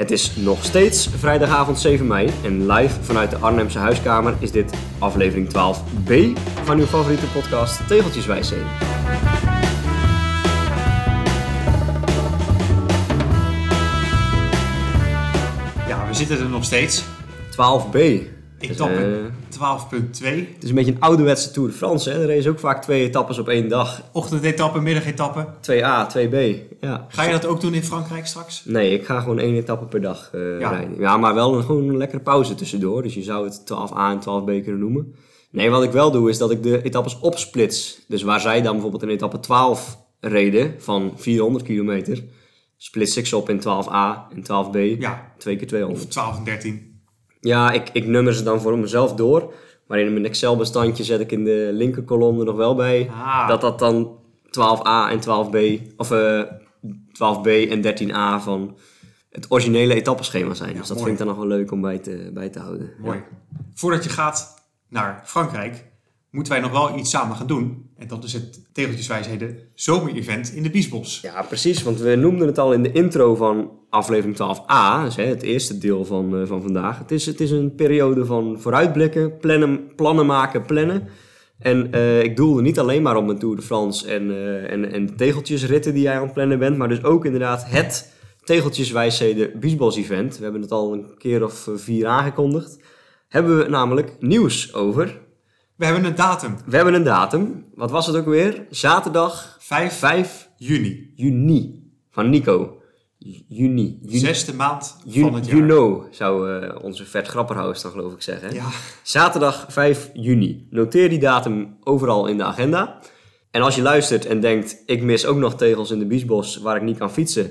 Het is nog steeds vrijdagavond 7 mei en live vanuit de Arnhemse huiskamer is dit aflevering 12b van uw favoriete podcast Tegeltjeswijsheden. Ja, we zitten er nog steeds. 12b. Etappe 12.2. Het is een beetje een ouderwetse Tour de France. Hè? Er is ook vaak twee etappes op één dag. Ochtendetappe, middagetappe. 2a, 2b. Ja. Ga je dat ook doen in Frankrijk straks? Nee, ik ga gewoon één etappe per dag eh, Ja. rijden. Ja, maar wel een, gewoon een lekkere pauze tussendoor. Dus je zou het 12a en 12b kunnen noemen. Nee, wat ik wel doe is dat ik de etappes opsplits. Dus waar zij dan bijvoorbeeld in etappe 12 reden van 400 kilometer, splits ik ze op in 12a en 12b. Ja. Twee keer 200. Of 12 en 13. Ja, ik, ik nummer ze dan voor mezelf door. Maar in mijn Excel-bestandje zet ik in de linkerkolom er nog wel bij Ah. dat dat dan 12a en 12b, of eh 12b en 13a van het originele etappeschema zijn. Ja, dus dat mooi. vind ik dan nog wel leuk om bij te, bij te houden. Mooi. Voordat je gaat naar Frankrijk, moeten wij nog wel iets samen gaan doen. En dat is het Tegeltjeswijsheden zomer-event in de Biesbos. Ja, precies, want we noemden het al in de intro van aflevering 12a, dus het eerste deel van, eh, van vandaag. Het is, het is een periode van vooruitblikken, plannen, plannen maken, plannen. En eh, ik doelde niet alleen maar op mijn Tour de France en, eh, en, en de tegeltjesritten die jij aan het plannen bent, maar dus ook inderdaad het tegeltjeswijsheden Biesbos event. We hebben het al een keer of vier aangekondigd. Hebben we namelijk nieuws over. We hebben een datum. We hebben een datum. Wat was het ook weer? Zaterdag 5 5 juni. juni. Van Nico. Ju- Juni. Juni. Zesde maand van het jaar. you know, zou eh, onze Vert Grapperhaus dan geloof ik zeggen. Ja, Zaterdag 5 juni. Noteer die datum overal in de agenda. En als je luistert en denkt, ik mis ook nog tegels in de Biesbos waar ik niet kan fietsen.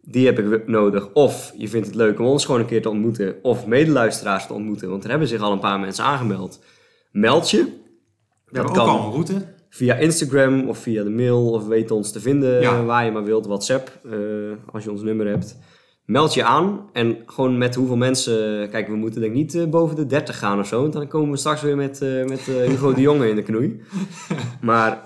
Die heb ik nodig. Of je vindt het leuk om ons gewoon een keer te ontmoeten. Of medeluisteraars te ontmoeten. Want er hebben zich al een paar mensen aangemeld. Meld je. we hebben ook al een route. Via Instagram of via de mail of weet ons te vinden Ja. waar je maar wilt. WhatsApp, eh, als je ons nummer hebt. Meld je aan en gewoon met hoeveel mensen... Kijk, we moeten denk ik niet eh, boven de 30 gaan of zo. Want dan komen we straks weer met, eh, met Hugo de Jonge in de knoei. Maar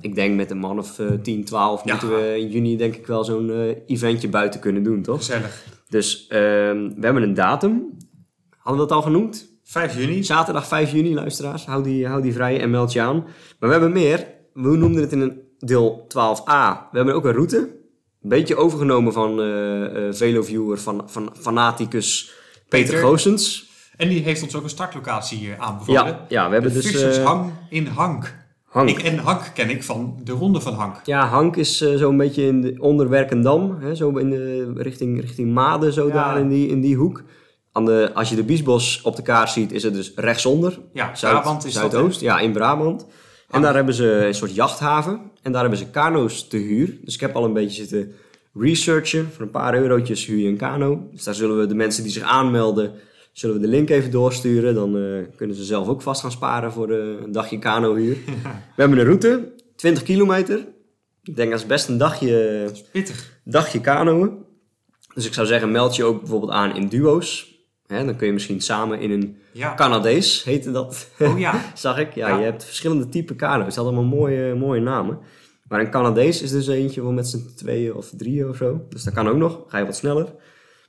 ik denk met een man of eh 10, 12 Ja. moeten we in juni denk ik wel zo'n eventje buiten kunnen doen, toch? Gezellig. Dus ehm, we hebben een datum. Hadden we dat al genoemd? 5 juni. Zaterdag 5 juni, luisteraars. Hou die, hou die vrij en meld je aan. Maar we hebben meer. We noemden het in een deel 12a. We hebben ook een route. Een beetje overgenomen van eh eh Veloviewer, van, van fanaticus Peter, Peter. Goossens. En die heeft ons ook een startlocatie aanbevolen. Ja, ja, we hebben de dus... Eh, Hang in Hank. Hank. Ik, en Hank ken ik van de Ronde van Hank. Ja, Hank is zo'n beetje in de, onder Werkendam. Hè, zo in de, richting, richting Maden, zo Ja. daar in die, in die hoek. Aan de, als je de Biesbos op de kaart ziet, is het dus rechtsonder. Ja, Zuid, Brabant is dat, Zuidoost, ja, in Brabant. En daar hebben ze een soort jachthaven. En daar hebben ze kano's te huur. Dus ik heb al een beetje zitten researchen. Voor een paar eurotjes huur je een kano. Dus daar zullen we de mensen die zich aanmelden, zullen we de link even doorsturen. Dan eh, kunnen ze zelf ook vast gaan sparen voor eh, een dagje kanohuur. We hebben een route, 20 kilometer. Ik denk dat is best een dagje, pittig. dagje kanoën. Dus ik zou zeggen, meld je ook bijvoorbeeld aan in duo's. Hè, dan kun je misschien samen in een Ja. Canadees, heette dat. Oh ja. Zag ik. Ja, Ja. je hebt verschillende typen kano's. Het had allemaal mooie, mooie namen. Maar een Canadees is dus eentje wel met z'n tweeën of drieën of zo. Dus dat kan ook nog. Ga je wat sneller.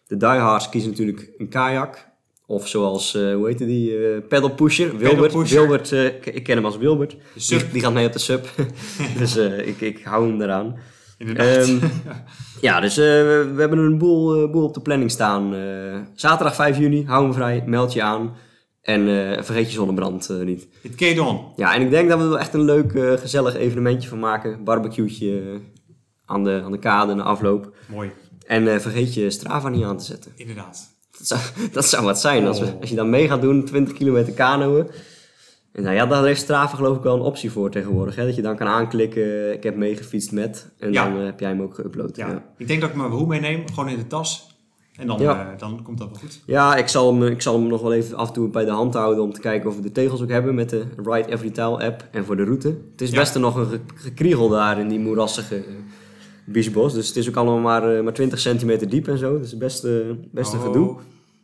De diehards kiezen natuurlijk een kajak. Of zoals, eh, hoe heette die? eh pedal pusher. Wilbert. pusher. Wilbert eh, ik- ken hem als Wilbert. sub. Die, die gaat mee op de sub. dus ik, ik hou hem eraan. Inderdaad. Ehm, ja, dus eh, we, we hebben een boel, eh, boel op de planning staan. Eh, zaterdag 5 juni, hou hem vrij, meld je aan. En vergeet je zonnebrand niet. Het Kedon. Ja, en ik denk dat we er echt een leuk, gezellig evenementje van maken. Barbecue'tje aan, de, aan de kade na afloop. Mooi. En vergeet je Strava niet aan te zetten. Inderdaad. Dat zou, dat zou wat zijn als, we, Oh. als je dan mee gaat doen, 20 kilometer kanoën. En nou ja, daar heeft Strava geloof ik wel een optie voor tegenwoordig. Hè? Dat je dan kan aanklikken, ik heb meegefietst met. En Ja. dan eh, heb jij hem ook geüpload. Ja. Ja. Ik denk dat ik mijn broer meeneem. Gewoon in de tas. En dan, Ja. eh, dan komt dat wel goed. Ja, ik zal, hem, ik zal hem nog wel even af en toe bij de hand houden om te kijken of we de tegels ook hebben met de Ride Every Tile app en voor de route. Het is best nog een ge- gekriegel daar in die moerassige uh, biesbos. Dus het is ook allemaal maar, maar 20 centimeter diep en zo. Dus best, best een Oh. gedoe.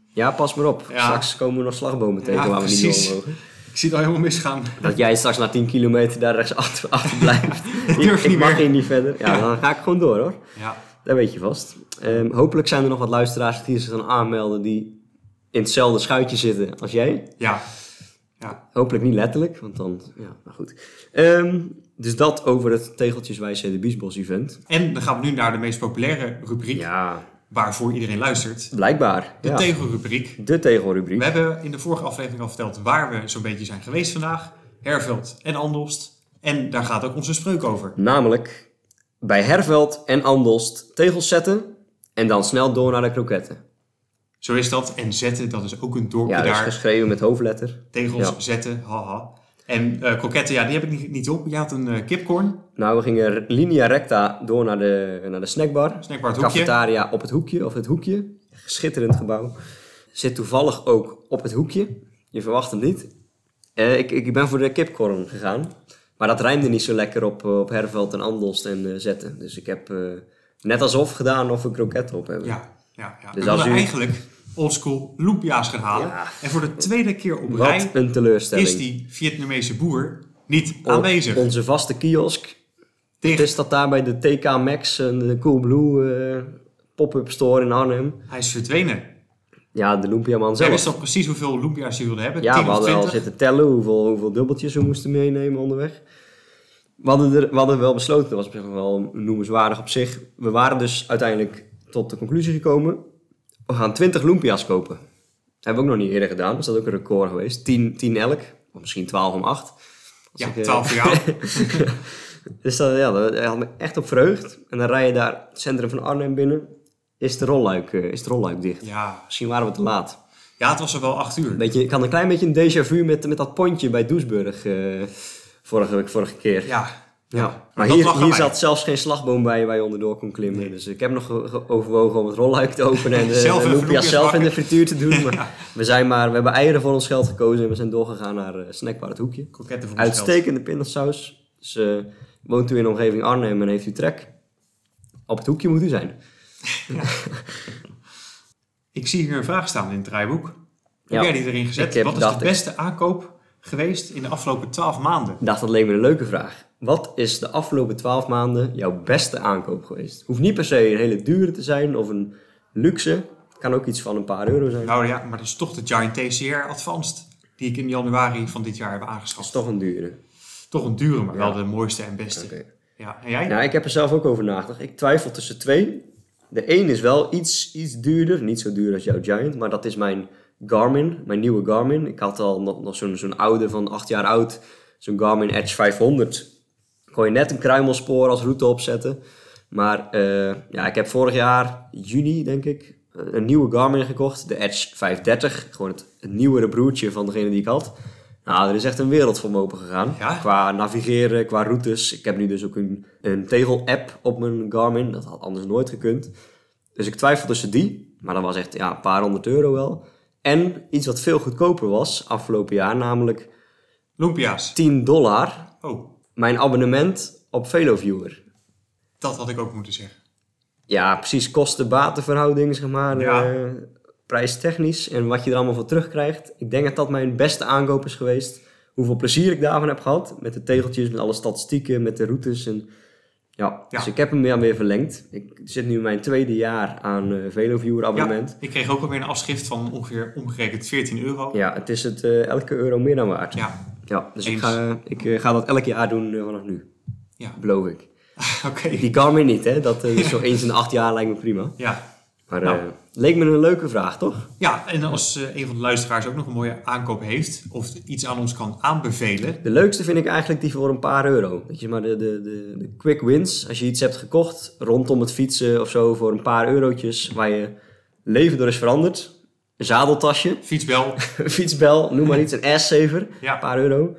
Ja, pas maar op. Straks komen we nog slagbomen tegen waar we niet door mogen. Ik zie het al helemaal misgaan. Dat jij straks na 10 kilometer daar rechts achter, achter blijft. durf ik niet mag meer. hier niet verder. Ja, dan ga ik gewoon door hoor. Ja. dat weet je vast. Ehm, hopelijk zijn er nog wat luisteraars die zich dan aanmelden die in hetzelfde schuitje zitten als jij. Ja. ja. Hopelijk niet letterlijk, want dan, ja, maar goed. Ehm, dus dat over het Tegeltjeswijze de Biesbos event. En dan gaan we nu naar de meest populaire rubriek Ja, waarvoor iedereen luistert. blijkbaar. De ja. tegelrubriek. de tegelrubriek. We hebben in de vorige aflevering al verteld waar we zo'n beetje zijn geweest vandaag. Herveld en Andelst. En daar gaat ook onze spreuk over. Namelijk bij Herveld en Andelst tegels zetten en dan snel door naar de kroketten. Zo is dat. En zetten, dat is ook een dorpje Ja, daar. geschreven met hoofdletter. Tegels Ja. zetten, haha. En eh kroketten, ja, die heb ik niet, niet op. Je had een eh, kipcorn, Nou, we gingen linea recta door naar de, naar de snackbar. snackbar het hoekje. Cafetaria op het hoekje, of het hoekje. Schitterend gebouw. Zit toevallig ook op het hoekje. Je verwacht hem niet. Eh, ik, ik ben voor de kipcorn gegaan. Maar dat rijmde niet zo lekker op, op Herveld en Andelst en Zetten. Dus ik heb net alsof gedaan of we kroketten op hebben. Ja, ja, ja. Dus als u- eigenlijk oldschool lumpia's gaan halen. Ja. En voor de tweede keer op Wat rij een teleurstelling. is die Vietnamese boer niet O- aanwezig. Onze vaste kiosk. Dicht. Het is dat daar bij de TK Maxx en de Coolblue eh pop-up store in Arnhem. Hij is verdwenen. Ja, de Lumpiaman Jij zelf. wist toch precies hoeveel lumpia's je wilde hebben? Ja, 10 we hadden al 20? zitten tellen hoeveel, hoeveel dubbeltjes we moesten meenemen onderweg. We hadden, er, we hadden wel besloten, dat was op wel noemenswaardig op zich. We waren dus uiteindelijk tot de conclusie gekomen. We gaan 20 Lumpia's kopen. Dat hebben we ook nog niet eerder gedaan, dus dat is ook een record geweest. 10, 10 elk, of misschien 12 om 8. Als Ja, ik, eh, 12 voor jou. Dus dat, ja, daar had me echt op verheugd. En dan rij je daar het centrum van Arnhem binnen. Is de rolluik, eh, is de rolluik dicht. ja. Misschien waren we te laat. ja, het was er wel 8 uur. Beetje, ik had een klein beetje een déjà vu met, met dat pontje bij Doesburg eh, vorige, vorige keer. Ja. Ja. Maar hier, hier zat zelfs geen slagboom bij waar je onderdoor kon klimmen. Dus ik heb nog ge- ge- overwogen om het rolluik te openen en de, Zelf lumpia loempjes zelf in de frituur te doen. Maar we, zijn maar, we hebben eieren voor ons geld gekozen en we zijn doorgegaan naar uh, Snackbar het Hoekje. Voor. Uitstekende pindasaus. Dus eh, woont u in de omgeving Arnhem en heeft u trek? Op het hoekje moet u zijn. Ik zie hier een vraag staan in het draaiboek. Heb Ja. jij die erin gezet? Wat is de ik. beste aankoop geweest in de afgelopen 12 maanden? Dacht, dat leek me een leuke vraag. Wat is de afgelopen twaalf maanden jouw beste aankoop geweest? Hoeft niet per se een hele dure te zijn of een luxe. Het kan ook iets van een paar euro zijn. Nou ja, maar dat is toch de Giant TCR Advanced. Die ik in januari van dit jaar heb Dat is aangeschaft. toch een dure. Toch een dure, maar Ja. wel de mooiste en beste. Ja, en jij? Nou, ik heb er zelf ook over nagedacht. Ik twijfel tussen twee. De een is wel iets, iets duurder. Niet zo duur als jouw Giant, maar dat is mijn Garmin. Mijn nieuwe Garmin. Ik had al nog, nog zo'n zo'n oude van acht jaar oud. Zo'n Garmin Edge 500. Kon je net een kruimelspoor als route opzetten. Maar eh, ja, ik heb vorig jaar, juni denk ik, een nieuwe Garmin gekocht. De Edge 530. Gewoon het, het nieuwere broertje van degene die ik had. Nou, er is echt een wereld voor me open gegaan. Ja? Qua navigeren, qua routes. Ik heb nu dus ook een, een tegel-app op mijn Garmin. Dat had anders nooit gekund. Dus ik twijfel tussen die. Maar dat was echt ja, een paar honderd euro wel. En iets wat veel goedkoper was afgelopen jaar. Namelijk Lumpia's. 10 dollar. Oh, Mijn abonnement op VeloViewer. dat had ik ook moeten zeggen. Ja, precies kosten-batenverhouding, zeg maar. Ja. eh, prijstechnisch en wat je er allemaal voor terugkrijgt. Ik denk dat dat mijn beste aankoop is geweest. Hoeveel plezier ik daarvan heb gehad. Met de tegeltjes, met alle statistieken, met de routes. En, ja, Ja. dus ik heb hem weer, weer verlengd. Ik zit nu in mijn tweede jaar aan eh VeloViewer abonnement. Ja, ik kreeg ook alweer een afschrift van ongeveer omgerekend 14 euro. Ja, het is het eh, elke euro meer dan waard. Ja, Ja, dus ik, ga, ik eh, ga dat elk jaar doen vanaf nu. ja. Beloof ik. oké. Die Garmin niet, hè. Dat is zo eens in de acht jaar lijkt me prima. Ja. Maar Nou. eh, leek me een leuke vraag, toch? ja, en als eh, een van de luisteraars ook nog een mooie aankoop heeft of iets aan ons kan aanbevelen. De leukste vind ik eigenlijk die voor een paar euro. Weet je, maar de, de, de, de quick wins, als je iets hebt gekocht rondom het fietsen of zo voor een paar eurotjes, waar je leven door is veranderd. Een zadeltasje, Fietsbel. fietsbel, noem maar iets, een ass-saver, Ja. een paar euro.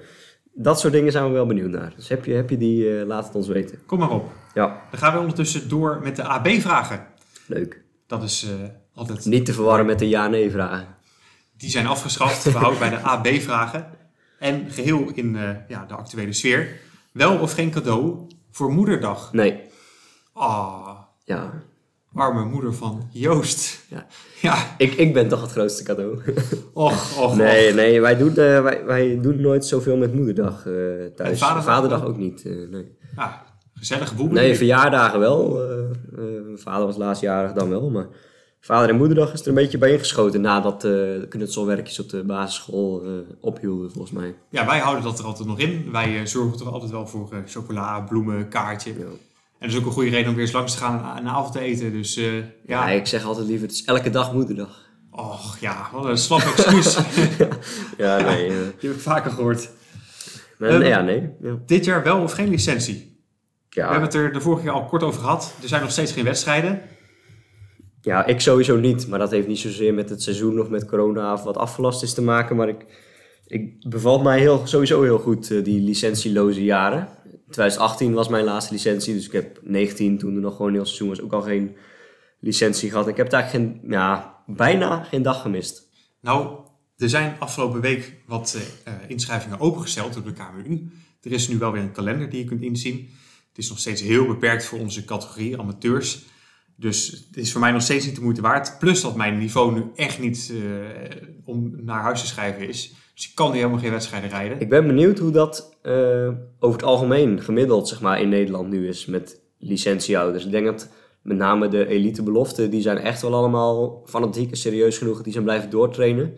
Dat soort dingen zijn we wel benieuwd naar. Dus heb je, heb je die, eh, laat het ons weten. Kom maar op. Ja, Dan gaan we ondertussen door met de AB-vragen. leuk. Dat is eh, altijd... Niet te verwarren met de ja-nee-vragen. Die zijn afgeschaft. We houden bij de AB-vragen. En geheel in eh, ja, de actuele sfeer. Wel of geen cadeau voor moederdag? Nee, Ah, ja. arme moeder van Joost. Ja. Ja, Ik, ik ben toch het grootste cadeau. och, och, Nee, och. nee, wij doen, eh, wij, wij doen nooit zoveel met moederdag thuis. En vaderdag vaderdag ook? niet. nee. Ja, Gezellige boel. Nee, verjaardagen wel. Eh, eh, mijn vader was laatstjarig dan wel, maar vader en moederdag is er een beetje bij ingeschoten nadat eh, de knutselwerkjes op de basisschool ophielden, volgens mij. Ja, wij houden dat er altijd nog in. Wij zorgen toch altijd wel voor chocola, bloemen, kaartje. Ja. En dat is ook een goede reden om weer eens langs te gaan en een avond te eten. Dus Ja, ja, ik zeg altijd liever, het is elke dag moederdag. och ja, wat een slap excuus. Ja, nee. eh, Die heb ik vaker gehoord. maar, Ehm, ja, nee. Ja. Dit jaar wel of geen licentie? We hebben het er de vorige keer al kort over gehad. Er zijn nog steeds geen wedstrijden. ja, ik sowieso niet. Maar dat heeft niet zozeer met het seizoen of met corona of wat afgelast is te maken. Maar ik, ik bevalt mij heel, sowieso heel goed, eh, die licentieloze jaren. 2018 was mijn laatste licentie, dus ik heb 19, toen er nog gewoon een heel seizoen was, ook al geen licentie gehad. Ik heb daar geen, ja, bijna geen dag gemist. Nou, er zijn afgelopen week wat eh, eh, inschrijvingen opengesteld door de KMU. Er is nu wel weer een kalender die je kunt inzien. Het is nog steeds heel beperkt voor onze categorie amateurs. Dus het is voor mij nog steeds niet de moeite waard. Plus dat mijn niveau nu echt niet eh, om naar huis te schrijven is. Dus ik kan hier helemaal geen wedstrijden rijden. Ik ben benieuwd hoe dat eh, over het algemeen gemiddeld zeg maar, in Nederland nu is met licentiehouders. Ik denk dat met name de elite beloften, die zijn echt wel allemaal fanatiek serieus genoeg. Die zijn blijven doortrainen.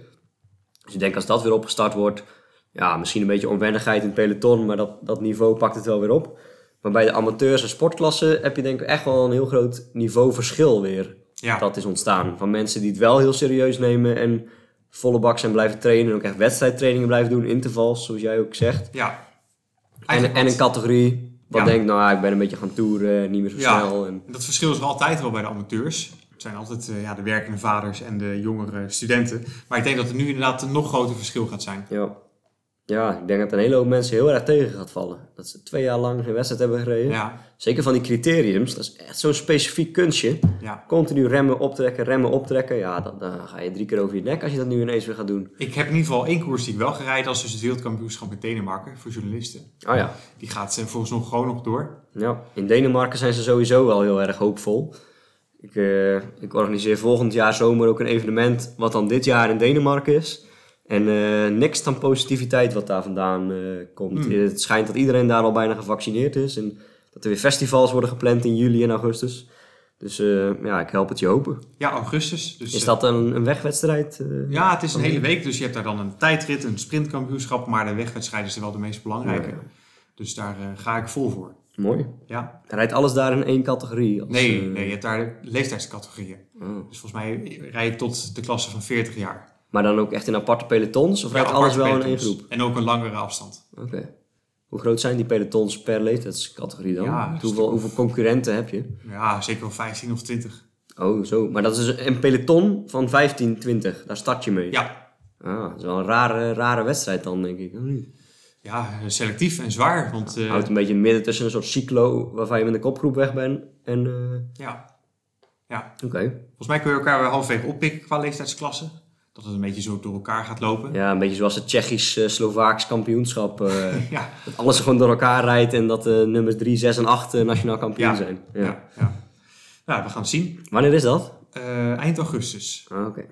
Dus ik denk als dat weer opgestart wordt, ja, misschien een beetje onwennigheid in het peloton, maar dat, dat niveau pakt het wel weer op. Maar bij de amateurs en sportklassen heb je denk ik echt wel een heel groot niveauverschil weer. Ja, Dat is ontstaan. Van mensen die het wel heel serieus nemen en volle bak zijn blijven trainen. En ook echt wedstrijdtrainingen blijven doen, intervals, zoals jij ook zegt. ja. En, en een categorie wat Ja. denkt, nou ik ben een beetje gaan toeren, niet meer zo Ja. snel. En, Dat verschil is er altijd wel bij de amateurs. Het zijn altijd eh, ja, de werkende vaders en de jongere studenten. Maar ik denk dat er nu inderdaad een nog groter verschil gaat zijn. ja. Ja, ik denk dat een hele hoop mensen heel erg tegen gaat vallen. Dat ze twee jaar lang geen wedstrijd hebben gereden. Ja, Zeker van die criteriums, dat is echt zo'n specifiek kunstje. ja. Continu remmen, optrekken, remmen, optrekken. Ja, dan, dan ga je drie keer over je nek als je dat nu ineens weer gaat doen. Ik heb in ieder geval één koers die ik wel gereden. Is dus het wereldkampioenschap in Denemarken voor journalisten. Oh ja. Die gaat eh, volgens nog gewoon nog door. Ja, in Denemarken zijn ze sowieso wel heel erg hoopvol. Ik, eh, ik organiseer volgend jaar zomer ook een evenement wat dan dit jaar in Denemarken is. En eh, niks dan positiviteit wat daar vandaan eh, komt. Hmm. Het schijnt dat iedereen daar al bijna gevaccineerd is. En dat er weer festivals worden gepland in juli en augustus. Dus eh, ja, ik help het je hopen. Ja, augustus. Dus, Is dat een, een wegwedstrijd? Ja, het is een hele week. Dus je hebt daar dan een tijdrit, een sprintkampioenschap. Maar de wegwedstrijd is wel de meest belangrijke. Ja. Dus daar ga ik vol voor. Mooi. Ja. Rijdt alles daar in één categorie? Als, Nee, nee, je hebt daar leeftijdscategorieën. oh. Dus volgens mij rijd je tot de klasse van 40 jaar. Maar dan ook echt in aparte pelotons? Of rijdt alles wel in één groep? En ook een langere afstand. Oké. Hoe groot zijn die pelotons per leeftijdscategorie dan? Ja, hoeveel, stuk of- hoeveel concurrenten heb je? Ja, zeker wel 15 of 20. Oh, zo. Maar dat is dus een peloton van 15, 20. Daar start je mee. Ja, Ah, dat is wel een rare, rare wedstrijd dan, denk ik. Ja selectief en zwaar. Want eh, Houdt een beetje in het midden tussen een soort cyclo waarvan je met de kopgroep weg bent. En, eh, ja. ja, oké. volgens mij kun je elkaar weer halfweg oppikken qua leeftijdsklasse. Dat het een beetje zo door elkaar gaat lopen. Ja, een beetje zoals het Tsjechisch-Slovaaks kampioenschap. eh, Ja, dat alles gewoon door elkaar rijdt en dat de nummers 3, 6 en 8 eh, nationaal kampioen Ja. zijn. Ja. ja. ja. Nou, we gaan het zien. Wanneer is dat? Eh, eind augustus. Ah, oké.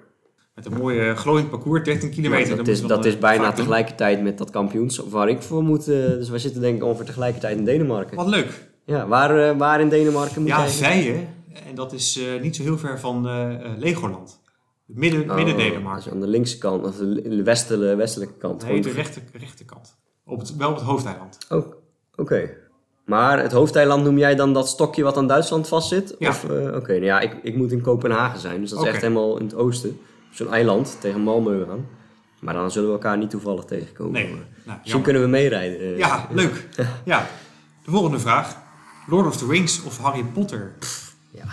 Met een mooie glooiend parcours, 13 kilometer. Dat is, dat is eh, bijna doen. tegelijkertijd met dat kampioenschap waar ik voor moet. eh, dus wij zitten denk ik ongeveer tegelijkertijd in Denemarken. Wat leuk. Ja, waar, eh, waar in Denemarken moet Ja? Vijen. En dat is eh, niet zo heel ver van eh, eh, Legoland. Midden, Oh, midden aan de linkse kant, of de westelijke, westelijke kant. Nee, de rechter, rechterkant. Op het, wel op het hoofdeiland. Oh, oké. Maar het hoofdeiland noem jij dan dat stokje wat aan Duitsland vastzit? Ja. Eh, Oké, nou ja, ik, ik moet in Kopenhagen zijn, dus dat is echt helemaal in het oosten. Op zo'n eiland tegen Malmö aan. Maar dan zullen we elkaar niet toevallig tegenkomen. Nee, Maar nou, Misschien kunnen we meerijden. eh. Ja, leuk. Ja. De volgende vraag. Lord of the Rings of Harry Potter? ja.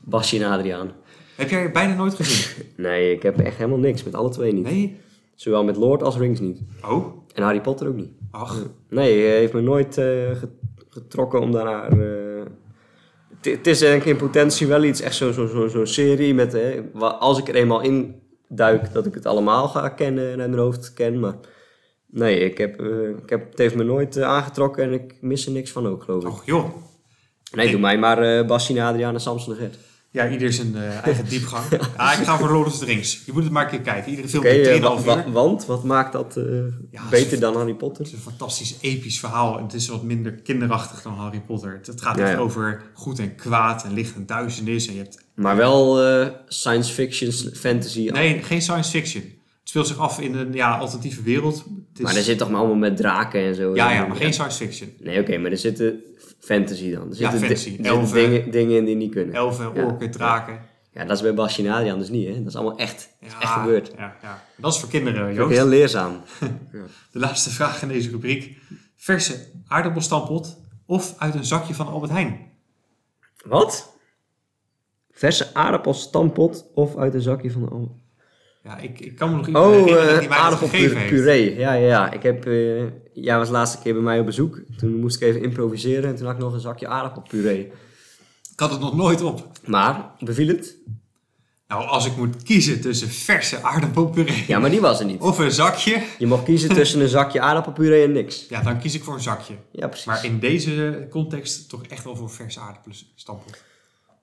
Basje en Adriaan. Heb jij bijna nooit gezien? Nee, ik heb echt helemaal niks met alle twee niet. Nee? Zowel met Lord als Rings niet. Oh? En Harry Potter ook niet. Ach, Nee, hij heeft me nooit eh, ge- getrokken om daarnaar... eh, Het is denk ik in potentie wel iets, echt zo'n zo, zo, zo'n serie met... wa- als ik er eenmaal in duik, dat ik het allemaal ga kennen en uit mijn hoofd ken. Maar nee, ik heb, eh, ik heb, het heeft me nooit aangetrokken en ik mis er niks van ook, geloof ik. och joh. Nee, doe mij maar eh Bastien, Adriaan en Samson de Gert. Ja, ieder zijn eh, eigen diepgang. Ah, ik ga voor Lord of the Rings. Je moet het maar een keer kijken. Iedere film Oké, duurt eh, 2,5 wa- uur. wa- want wat maakt dat eh, Ja, beter is- dan Harry Potter? Het is een fantastisch episch verhaal. En het is wat minder kinderachtig dan Harry Potter. Het, het gaat Ja, echt ja. over goed en kwaad en licht en duisternis. En je hebt... Maar wel science fiction, fantasy. Nee, geen science fiction. Het speelt zich af in een ja, alternatieve wereld. Is... Maar er zit toch maar allemaal met draken en zo. Ja, ja, maar geen science fiction. Nee, oké, maar er zitten fantasy dan. Er Ja, zitten, di- fantasy. er Elfen. dingen, dingen in die niet kunnen. Elfen, Ja. orken, draken. Ja, dat is bij Basje en Adriaan dus niet, hè? Dat is allemaal echt. Dat is Ja, echt gebeurd. Ja, ja. Dat is voor kinderen, Dat is Joost. heel leerzaam. De laatste vraag in deze rubriek. Verse aardappelstampot of uit een zakje van Albert Heijn? Wat? Verse aardappelstampot of uit een zakje van de Albert? Ja, ik, ik kan me nog iemand Oh, herinneren eh die aardappelpuree. Ja, ja, ja. Ik heb, eh jij was de laatste keer bij mij op bezoek. Toen moest ik even improviseren en toen had ik nog een zakje aardappelpuree. Ik had het nog nooit op. Maar, beviel het? Nou, als ik moet kiezen tussen verse aardappelpuree Ja, maar die was er niet. of een zakje, Je mocht kiezen tussen een zakje aardappelpuree en niks. ja, dan kies ik voor een zakje. Ja, precies. Maar in deze context toch echt wel voor verse aardappelstampot.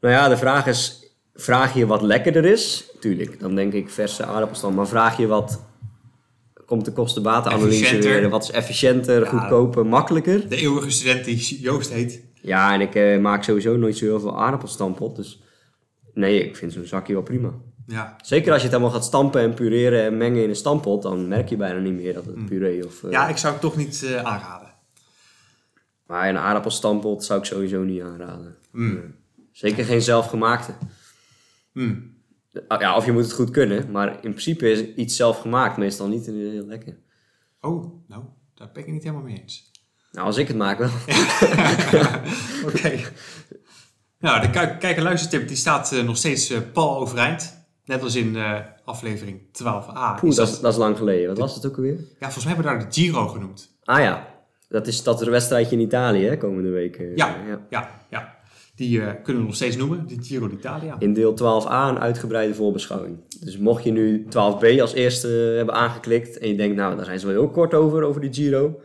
Nou ja, de vraag is, vraag je wat lekkerder is? Tuurlijk, dan denk ik verse aardappelstam. Maar vraag je wat, komt de kosten-batenanalyse weer? Wat is efficiënter, Ja. goedkoper, makkelijker? De eeuwige student die Joost heet. Ja, en ik eh, maak sowieso nooit zo heel veel aardappelstampot. Dus nee, ik vind zo'n zakje wel prima. Ja, Zeker als je het helemaal gaat stampen en pureren en mengen in een stampot, dan merk je bijna niet meer dat het puree of... eh, Mm. ja ik zou het toch niet eh, aanraden. Maar een aardappelstampot zou ik sowieso niet aanraden. Mm. Zeker geen zelfgemaakte. Mm. Ah, Ja, of je moet het goed kunnen, maar in principe is iets zelfgemaakt meestal niet heel lekker. Oh, nou, daar ben ik het niet helemaal mee eens. Nou, als ik het maak wel. Oké. Nou, de kijk- kijk- en luistertip die staat eh, nog steeds eh, pal overeind. Net als in eh, aflevering 12a. Poeh, Is dat, is, dat is lang geleden. Wat was het ook alweer? Ja, volgens mij hebben we daar de Giro genoemd. Ah ja, dat is dat wedstrijdje in Italië hè, komende week. Ja, ja, ja. Die eh, kunnen we nog steeds noemen, de Giro d'Italia. In deel 12a een uitgebreide voorbeschouwing. Dus mocht je nu 12b als eerste hebben aangeklikt en je denkt, nou, daar zijn ze wel heel kort over, over die Giro.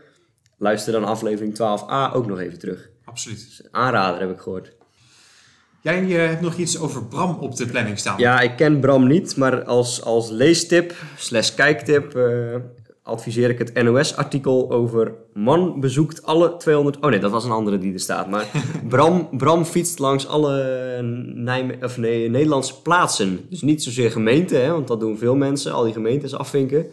Luister dan aflevering 12a ook nog even terug. Absoluut. Dus aanrader heb ik gehoord. Jij eh, hebt nog iets over Bram op de planning staan. Ja, ik ken Bram niet, maar als, als leestip slash kijktip eh, adviseer ik het NOS-artikel over man bezoekt alle 200... Oh nee, dat was een andere die er staat. Maar Bram, Bram fietst langs alle Nijme of nee, Nederlandse plaatsen. Dus niet zozeer gemeenten, hè, want dat doen veel mensen, al die gemeentes afvinken.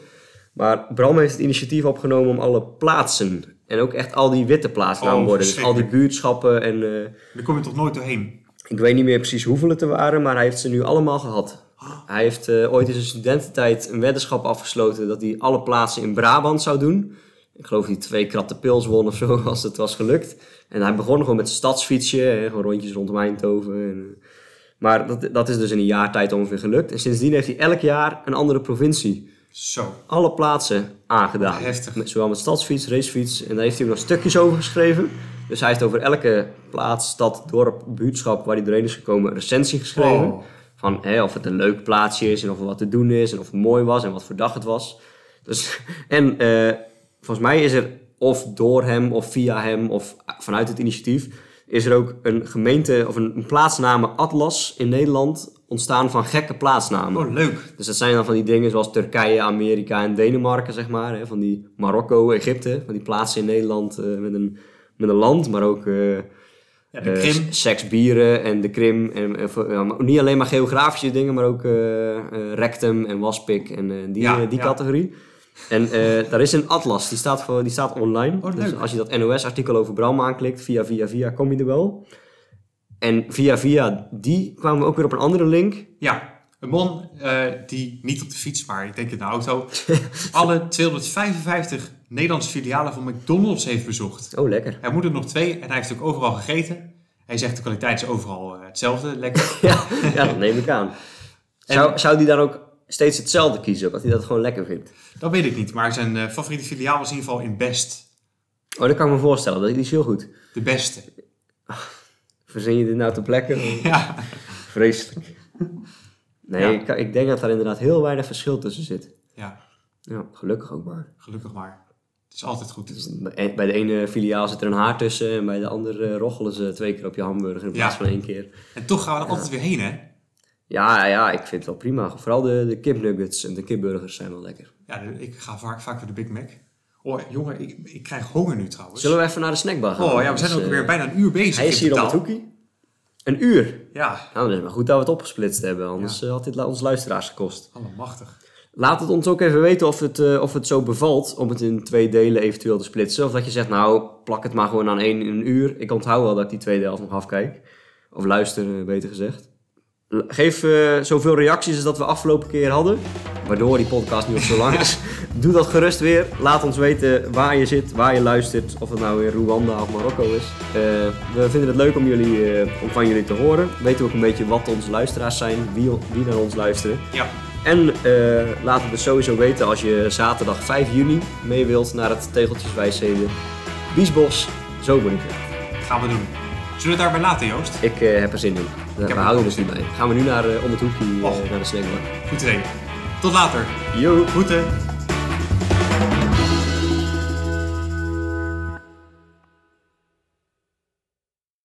Maar Bram heeft het initiatief opgenomen om alle plaatsen... En ook echt al die witte plaatsnaamborden. dus al die buurtschappen en... eh, Daar kom je toch nooit doorheen? ik weet niet meer precies hoeveel het er waren, maar hij heeft ze nu allemaal gehad. Hij heeft eh, ooit in zijn studententijd een weddenschap afgesloten dat hij alle plaatsen in Brabant zou doen. Ik geloof dat hij twee kratten pils won of zo, als het was gelukt. En hij begon gewoon met stadsfietsje, hè, gewoon rondjes rondom Eindhoven. En, maar dat, dat is dus in een jaar tijd ongeveer gelukt. En sindsdien heeft hij elk jaar een andere provincie. Zo. Alle plaatsen aangedaan. Heftig. Met, zowel met stadsfiets, racefiets. En daar heeft hij ook nog stukjes over geschreven. Dus hij heeft over elke plaats, stad, dorp, buurtschap waar hij doorheen is gekomen een recensie geschreven. Oh. Van hè, of het een leuk plaatsje is en of er wat te doen is en of het mooi was en wat voor dag het was. Dus, en eh, volgens mij is er of door hem of via hem of vanuit het initiatief is er ook een gemeente of een, een plaatsnamen atlas in Nederland ontstaan van gekke plaatsnamen. Oh, leuk. Dus dat zijn dan van die dingen zoals Turkije, Amerika en Denemarken, zeg maar. Hè? Van die Marokko, Egypte, van die plaatsen in Nederland eh, met, een, met een land, maar ook eh, Ja, de eh, Krim. s- seks, bieren en de Krim. En, en niet alleen maar geografische dingen, maar ook eh, eh, rectum en waspik en eh, die, Ja, eh, die ja. categorie. En eh, daar is een atlas, die staat, voor, die staat online. Oh, dus als je dat NOS-artikel over Bram aanklikt, via via via, kom je er wel. En via via die kwamen we ook weer op een andere link. Ja, een man eh, die niet op de fiets, maar ik denk in de auto, alle 255 Nederlandse filialen van McDonald's heeft bezocht. Oh, lekker. Hij moet er nog twee en hij heeft ook overal gegeten. Hij zegt de kwaliteit is overal eh, hetzelfde, lekker. Ja, ja, dat neem ik aan. Zou, zou die dan ook steeds hetzelfde kiezen, omdat hij dat gewoon lekker vindt? Dat weet ik niet, maar zijn eh, favoriete filiaal was in ieder geval in Best. Oh, dat kan ik me voorstellen. Dat is heel goed. De beste. Verzin je dit nou ter plekke? Ja, Vreselijk. Nee, Ja. ik, ik denk dat daar inderdaad heel weinig verschil tussen zit. ja Ja, gelukkig ook maar. gelukkig maar. Het is altijd goed. Dus bij de ene filiaal zit er een haar tussen en bij de andere roggelen ze twee keer op je hamburger in plaats Ja. van één keer. En toch gaan we er altijd weer heen, hè? Ja, ja, ik vind het wel prima. Vooral de, de kipnuggets en de kipburgers zijn wel lekker. Ja, ik ga vaak, vaak voor de Big Mac. Oh, jongen, ik, ik krijg honger nu trouwens. Zullen we even naar de snackbar gaan? Oh ja, we zijn Dus, ook eh, weer bijna een uur bezig Hij is hier om het hoekje. Een uur. Ja, Nou, dan is het maar goed dat we het opgesplitst hebben. Anders eh, had dit ons luisteraars gekost. allemachtig. Laat het ons ook even weten of het, eh, of het zo bevalt om het in twee delen eventueel te splitsen. Of dat je zegt, nou, plak het maar gewoon aan één in een uur. Ik onthoud wel dat ik die tweede helft nog afkijk. Of luister, eh, beter gezegd. Geef eh, zoveel reacties als dat we afgelopen keer hadden. Waardoor die podcast nu nog zo lang is. Doe dat gerust weer. Laat ons weten waar je zit, waar je luistert. Of het nou weer Rwanda of Marokko is. We vinden het leuk om, jullie, om van jullie te horen. Weten ook een beetje wat onze luisteraars zijn. Wie, wie naar ons luisteren. Ja, En eh laat het dus sowieso weten als je zaterdag 5 juni mee wilt naar het Tegeltjeswijsheden Biesbos Zomerweekend. gaan we doen. Zullen we het daarbij laten, Joost? Ik eh, heb er zin in. We er houden dus niet bij. Gaan we nu naar, eh, om het hoekje naar de snackbar. Goed idee. Tot later. Yo! Groeten.